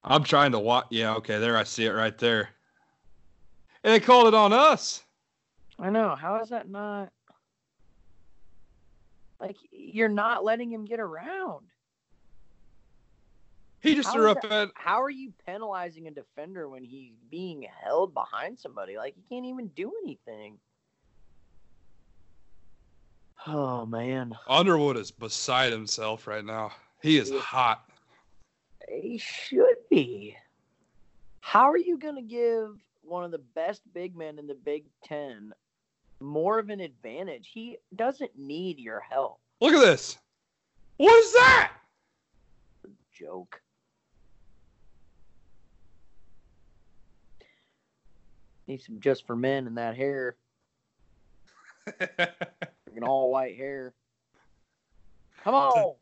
I'm trying to watch. Yeah, okay, there I see it right there. And they called it on us. I know. How is that not? Like you're not letting him get around. He just How threw up at. How are you penalizing a defender when he's being held behind somebody? Like he can't even do anything. Oh man, Underwood is beside himself right now. He is hot. he should be. How are you going to give one of the best big men in the Big Ten more of an advantage? He doesn't need your help. Look at this. What is that? Joke. Need some just for men in that hair, freaking all white hair. Come on.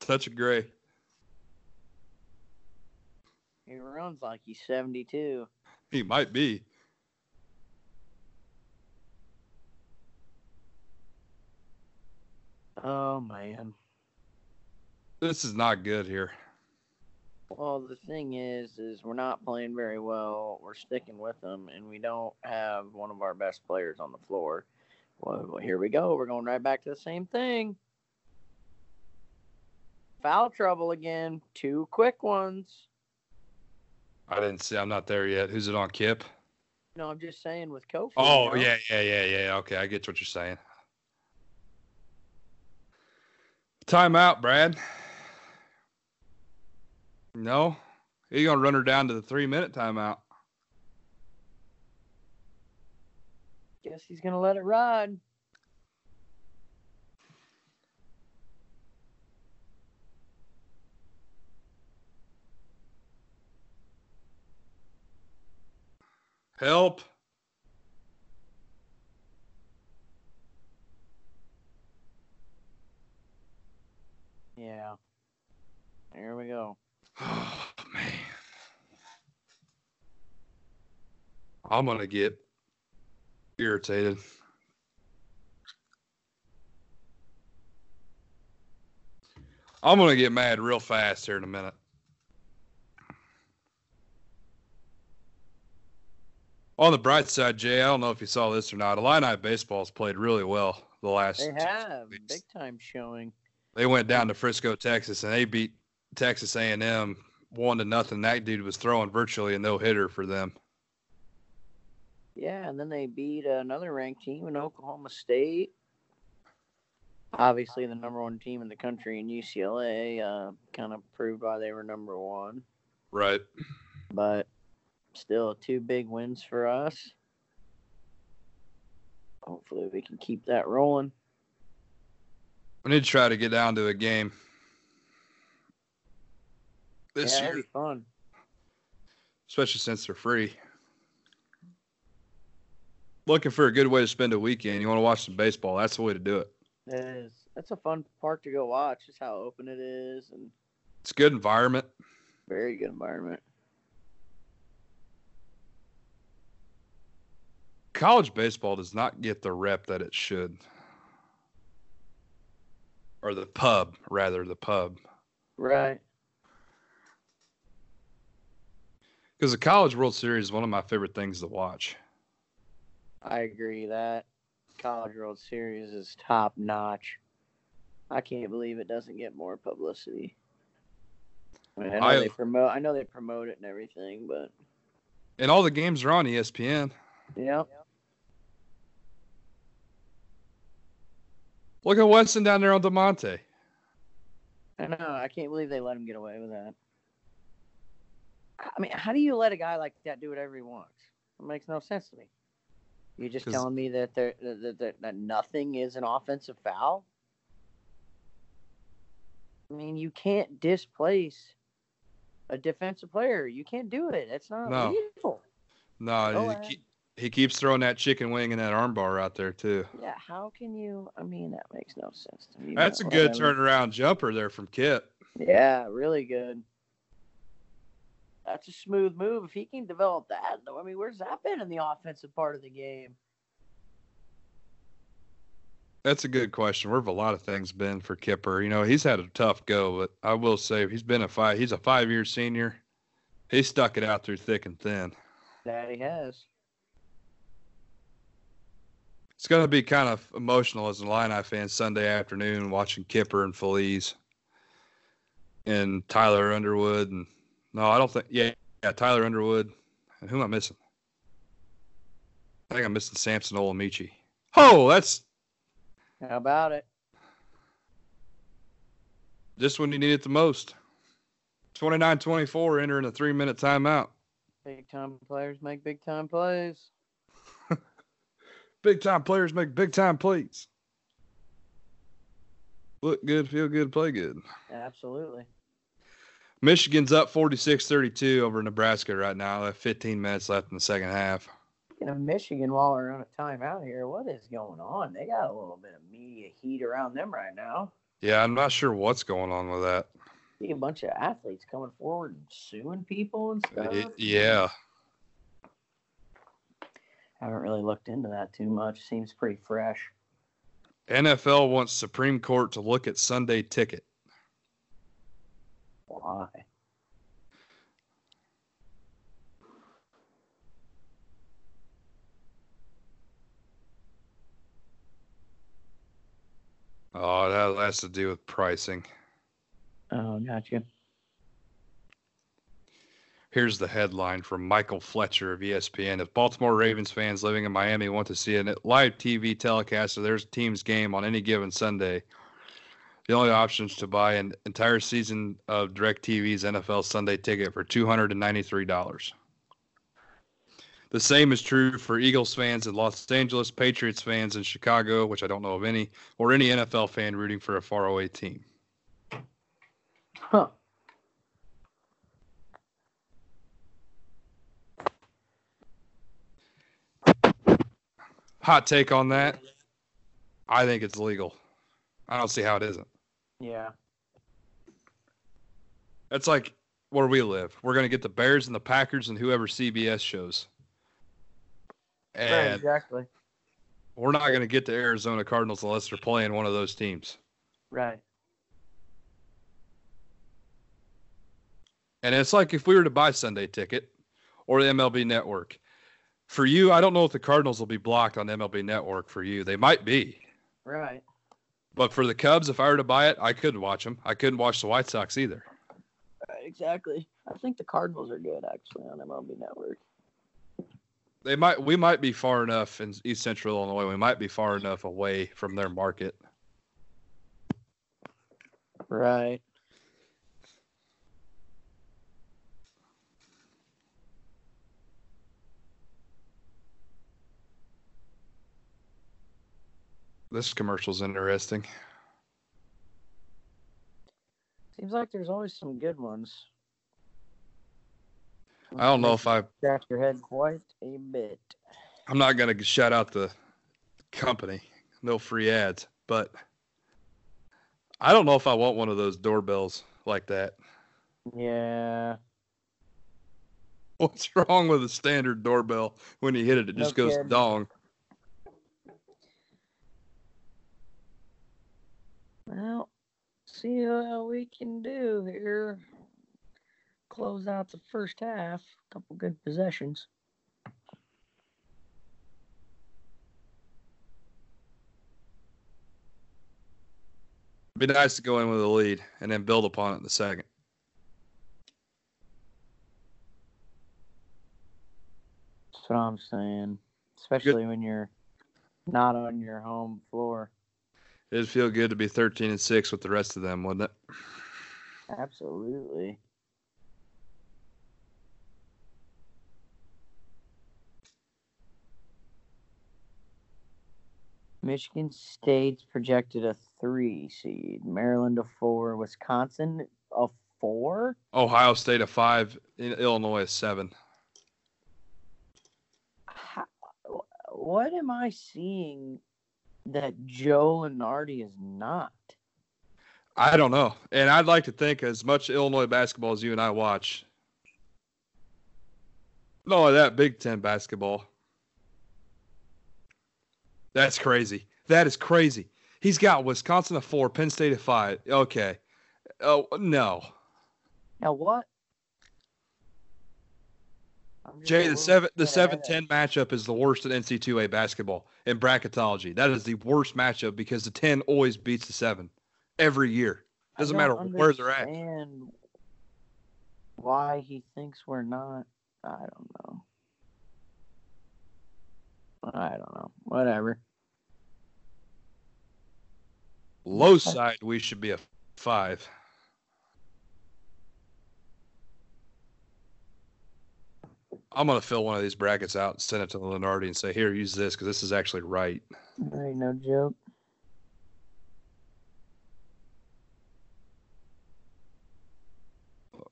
Touch of gray. He runs like he's 72. He might be. Oh man. This is not good here. Well, the thing is, is we're not playing very well. We're sticking with them, and we don't have one of our best players on the floor. Well, well, here we go. We're going right back to the same thing. Foul trouble again. Two quick ones. I didn't see. I'm not there yet. Who's it on, Kip? No, I'm just saying with Kofi. Oh you know? yeah, yeah, yeah, yeah. Okay, I get what you're saying. Timeout, Brad. No, you're gonna run her down to the three minute timeout. guess he's gonna let it ride. Help. Yeah. Here we go. Oh man. I'm gonna get irritated. I'm going to get mad real fast here in a minute. On the bright side, Jay, I don't know if you saw this or not. Illini baseball's played really well the last. They have big time showing. They went down to Frisco, Texas, and they beat Texas A&M one to nothing. That dude was throwing virtually a no hitter for them. Yeah, and then they beat another ranked team in Oklahoma State. Obviously, the number one team in the country in UCLA uh, kind of proved why they were number one. Right. But still, two big wins for us. Hopefully, we can keep that rolling. We need to try to get down to a game this yeah, year, fun. especially since they're free. Looking for a good way to spend a weekend. You want to watch some baseball? That's the way to do it. It is. That's a fun park to go watch. Just how open it is and It's a good environment. very good environment. College baseball does not get the rep that it should, or the pub, rather, the pub. Right. Because the College World Series is one of my favorite things to watch. I agree that College World Series is top notch. I can't believe it doesn't get more publicity. I, mean, I know I- they promote. I know they promote it and everything, but And all the games are on ESPN. yeah, Look at Wesson down there on Da'Monte. I know. I can't believe they let him get away with that. I mean, how do you let a guy like that do whatever he wants? It makes no sense to me. You're just telling me that there that, that, that nothing is an offensive foul. I mean, you can't displace a defensive player. You can't do it. That's not No. legal. No, he, keep- he keeps throwing that chicken wing and that armbar out there too. Yeah, how can you? I mean, that makes no sense to me. That's a good turnaround jumper there from Kit. Yeah, really good. That's a smooth move. If he can develop that, though, I mean, where's that been in the offensive part of the game? That's a good question. Where have a lot of things been for Kipper? You know, he's had a tough go, but I will say he's been a five. He's a five-year senior. He stuck it out through thick and thin. That he has. It's going to be kind of emotional as an Illini fan Sunday afternoon watching Kipper and Feliz and Tyler Underwood and no, I don't think. Yeah, yeah, Tyler Underwood. And who am I missing? I think I'm missing Samson Olamichi. Oh, that's How about it? just when you need it the most. 29-24 entering a three-minute timeout. Big time players make big time plays. Big time players make big time plays. Look good, feel good, play good. Absolutely. Michigan's up 46-32 over Nebraska right now. They have 15 minutes left in the second half. Speaking of Michigan, while we're on a timeout here, what is going on? They got a little bit of media heat around them right now. Yeah, I'm not sure what's going on with that. See a bunch of athletes coming forward and suing people and stuff. It- yeah, Haven't really looked into that too much. Seems pretty fresh. NFL wants Supreme Court to look at Sunday ticket. Why? Oh, that has to do with pricing. Oh, gotcha. Here's the headline from Michael Fletcher of ESPN. If Baltimore Ravens fans living in Miami want to see a live TV telecast of their team's game on any given Sunday, the only option is to buy an entire season of DirecTV's NFL Sunday ticket for $293. The same is true for Eagles fans in Los Angeles, Patriots fans in Chicago, which I don't know of any, or any NFL fan rooting for a faraway team. Huh. hot take on that. I think it's legal. I don't see how it isn't. Yeah. That's like where we live. We're gonna get the Bears and the Packers and whoever CBS shows. Right, exactly. we're not gonna get the Arizona Cardinals unless they're playing one of those teams. Right. And it's like if we were to buy Sunday ticket or the MLB network. For you, I don't know if the Cardinals will be blocked on MLB network for you. They might be. Right. But for the Cubs, if I were to buy it, I couldn't watch them. I couldn't watch the White Sox either. Right, Exactly. I think the Cardinals are good actually on MLB Network. They might we might be far enough in East Central Illinois. We might be far enough away from their market. Right. This commercial's interesting. Seems like there's always some good ones. I don't know if I scratch your head quite a bit. I'm not gonna shout out the company. No free ads, but I don't know if I want one of those doorbells like that. Yeah. What's wrong with a standard doorbell? When you hit it, it No just goes dong. Well, see how we can do here. Close out the first half. A couple good possessions. Be nice to go in with a lead and then build upon it in the second. That's what I'm saying. Especially when you're not on your home floor. It'd feel good to be 13 and six with the rest of them, wouldn't it? Absolutely. Michigan State's projected a three seed. Maryland a four. Wisconsin a four. Ohio State a five, Illinois a seven. How, what am I seeing that Joe Lunardi is not? I don't know. And I'd like to think as much Illinois basketball as you and I watch. No, that, Big Ten basketball. That's crazy. That is crazy. He's got Wisconsin a four, Penn State a five. Okay. Oh no. Now what? A Jay, the seven the seven ten matchup is the worst in NC2A basketball in bracketology. That is the worst matchup because the ten always beats the seven every year. Doesn't matter where they're at. understand Why he thinks we're not? I don't know. I don't know. Whatever. Low side, we should be a five. I'm gonna fill one of these brackets out and send it to Lunardi and say, "Here, use this because this is actually right." There ain't no joke.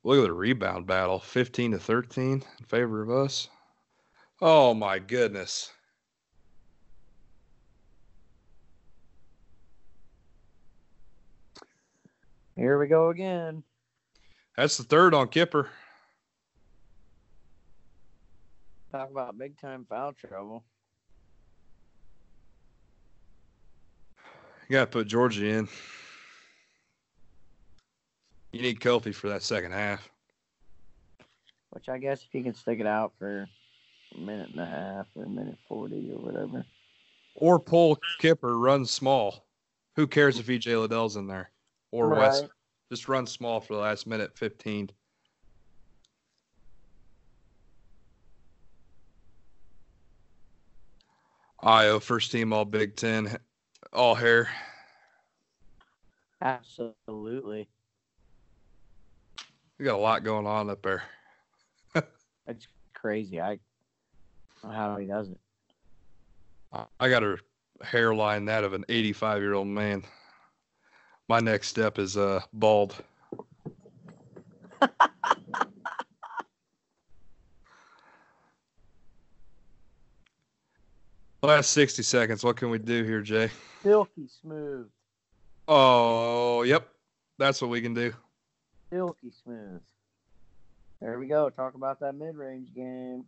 Look at the rebound battle, 15 to 13 in favor of us. Oh my goodness! Here we go again. That's the third on Kipper. Talk about big time foul trouble. You gotta put Giorgi in. You need Kofi for that second half. Which I guess if you can stick it out for a minute and a half or a minute forty or whatever. Or pull Kipper, run small. Who cares if EJ Liddell's in there or West? Just run small for the last minute 15. Ayo, first team all Big Ten, all hair. Absolutely. We got a lot going on up there. That's crazy. I don't know how he does it. I got a hairline that of an 85 year old man. My next step is uh bald. Last 60 seconds. What can we do here, Jay? Silky smooth. Oh, yep. That's what we can do. Silky smooth. There we go. Talk about that mid range game.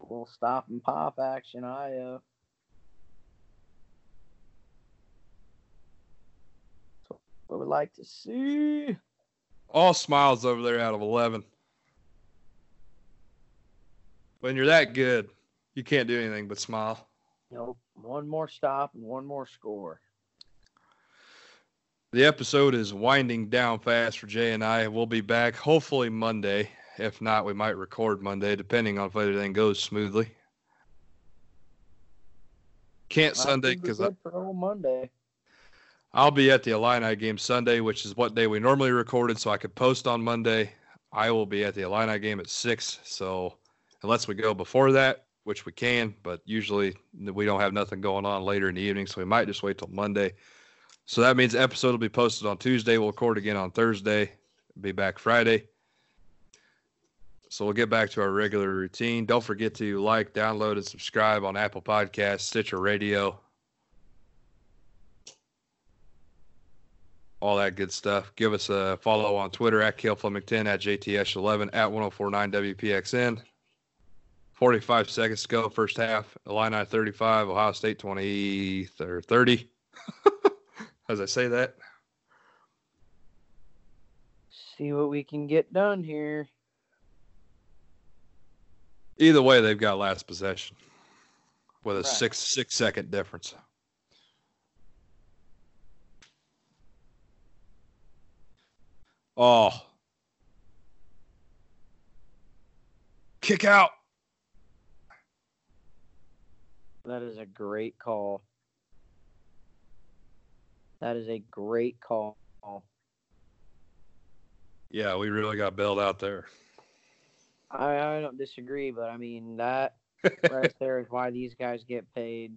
A little stop and pop action, Ayo. That's what we like to see. All smiles over there out of 11. When you're that good, you can't do anything but smile. Nope. One more stop and one more score. The episode is winding down fast for Jay and I. We'll be back hopefully Monday. If not, we might record Monday, depending on if everything goes smoothly. Can't Sunday because good for Monday. I'll be at the Illini game Sunday, which is what day we normally recorded, so I could post on Monday. I will be at the Illini game at six. So unless we go before that, which we can, but usually we don't have nothing going on later in the evening, so we might just wait till Monday. So that means episode will be posted on Tuesday. We'll record again on Thursday. Be back Friday. So we'll get back to our regular routine. Don't forget to like, download, and subscribe on Apple Podcasts, Stitcher Radio, all that good stuff. Give us a follow on Twitter at Kale Fleming 10 at JTS11 at 1049 WPXN. 45 seconds to go, first half. Illini 35, Ohio State 20 or 30. As I say that, See what we can get done here. either way, they've got last possession with a Right. six six second difference. Oh, kick out. That is a great call. That is a great call. Yeah, we really got bailed out there. I, I don't disagree, but I mean that right there is why these guys get paid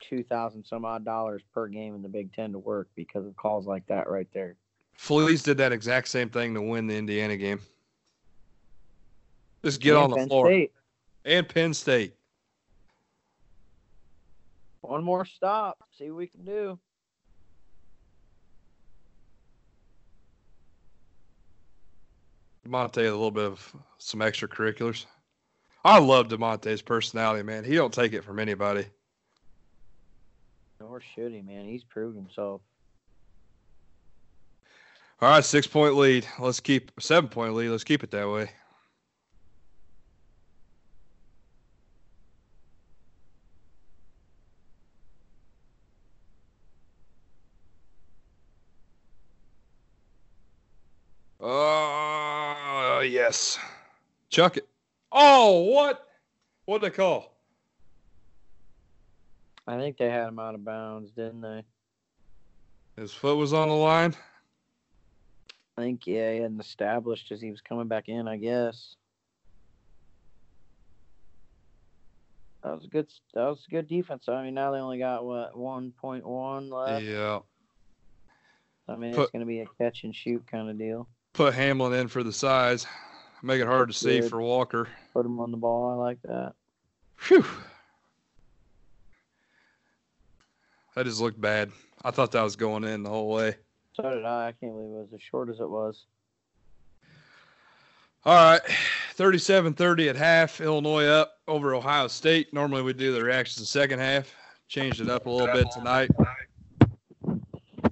two thousand some odd dollars per game in the Big Ten to work because of calls like that right there. Fleas did that exact same thing to win the Indiana game. Just get And on the Penn floor. State, And Penn State. One more stop. See what we can do. Da'Monte a little bit of some extracurriculars. I love Da'Monte's personality, man. He don't take it from anybody. Nor should he, man. He's proved himself. All right, six point lead. Let's keep seven point lead. Let's keep it that way. Oh yes, chuck it. Oh what? What they call? I think they had him out of bounds, didn't they? His foot was on the line. I think yeah, he hadn't established as he was coming back in. I guess that was a good. That was a good defense. I mean, now they only got what one point one left. Yeah. I mean, Put- it's going to be a catch and shoot kind of deal. Put Hamlin in for the size. Make it hard to see Good. for Walker. Put him on the ball. I like that. Phew. That just looked bad. I thought that was going in the whole way. So did I. I can't believe it was as short as it was. All right. 37 30 at half. Illinois up over Ohio State. Normally we do the reactions the second half. Changed it up a little bit tonight.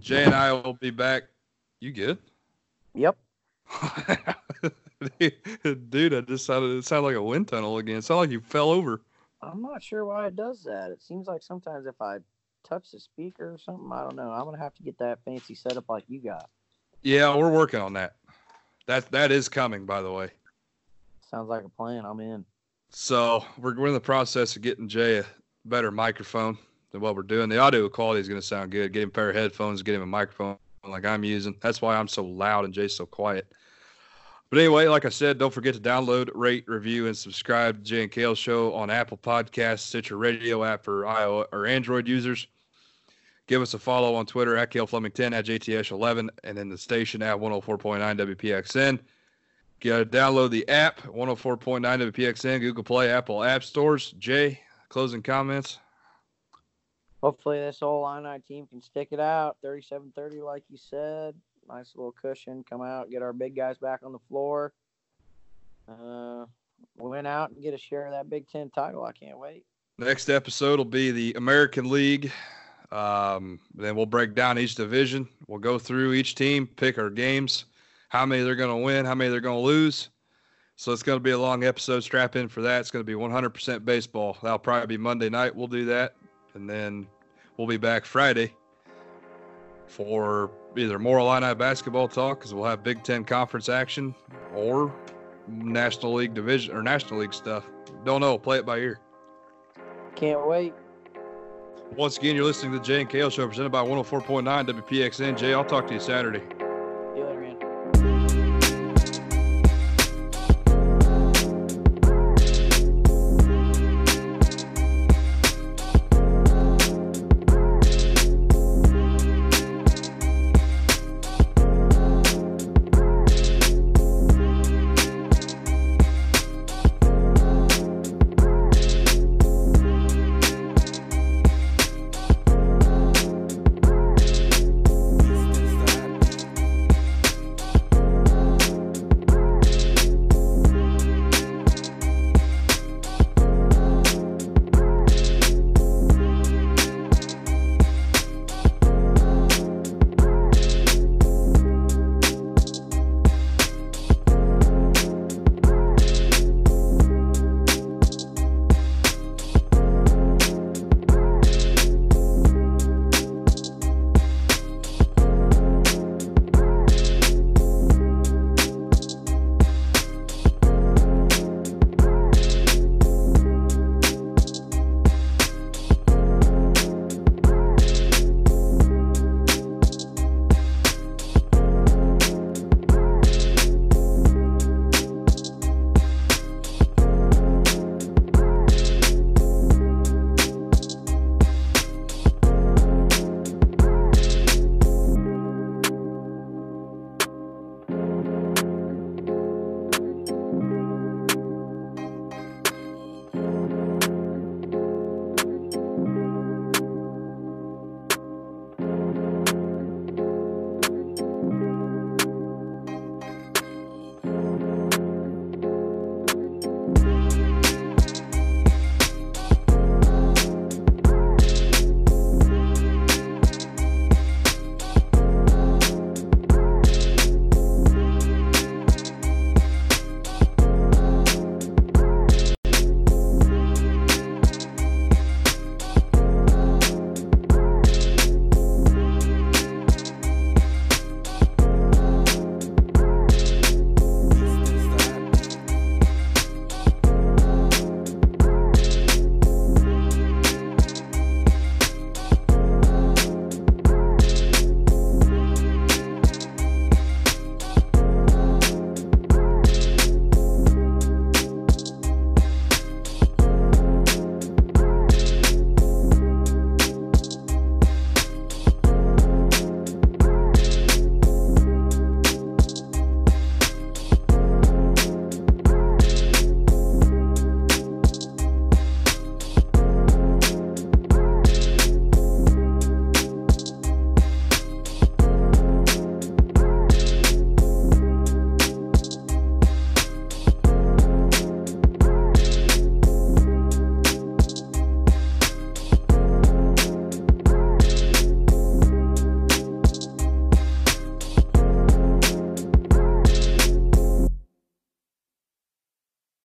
Jay and I will be back. You good? Yep. Dude, I just sounded it sounded like a wind tunnel again. It sounded like you fell over. I'm not sure why it does that. It seems like sometimes if I touch the speaker or something, I don't know. I'm gonna have to get that fancy setup like you got. Yeah, we're working on that. That that is coming, by the way. Sounds like a plan. I'm in. So we're, we're in the process of getting Jay a better microphone than what we're doing. The audio quality is going to sound good. Get him a pair of headphones, get him a microphone like I'm using. That's why I'm so loud and Jay's so quiet. But anyway, like I said, don't forget to download, rate, review, and subscribe to Jay and Kale Show on Apple Podcasts, Stitcher Radio app for iOS or Android users. Give us a follow on Twitter at Kale Fleming 10 at JTS11 and then the station at 104.9 WPXN. Get download the app 104.9 WPXN, Google Play, Apple App Stores. Jay, closing comments. hopefully this whole Illini team can stick it out. 37-30, like you said. Nice little cushion. Come out, get our big guys back on the floor. Uh, win out and get a share of that Big Ten title. I can't wait. Next episode will be the American League. Um, then we'll break down each division. We'll go through each team, pick our games, how many they're going to win, how many they're going to lose. So it's going to be a long episode. Strap in for that. It's going to be 100% baseball. That'll probably be Monday night. We'll do that. And then we'll be back Friday for either more Illini basketball talk because we'll have Big Ten conference action or National League division or National League stuff. Don't know. Play it by ear. Can't wait. Once again, you're listening to the Jay and Kale Show presented by 104.9 WPXN. Jay, I'll talk to you Saturday.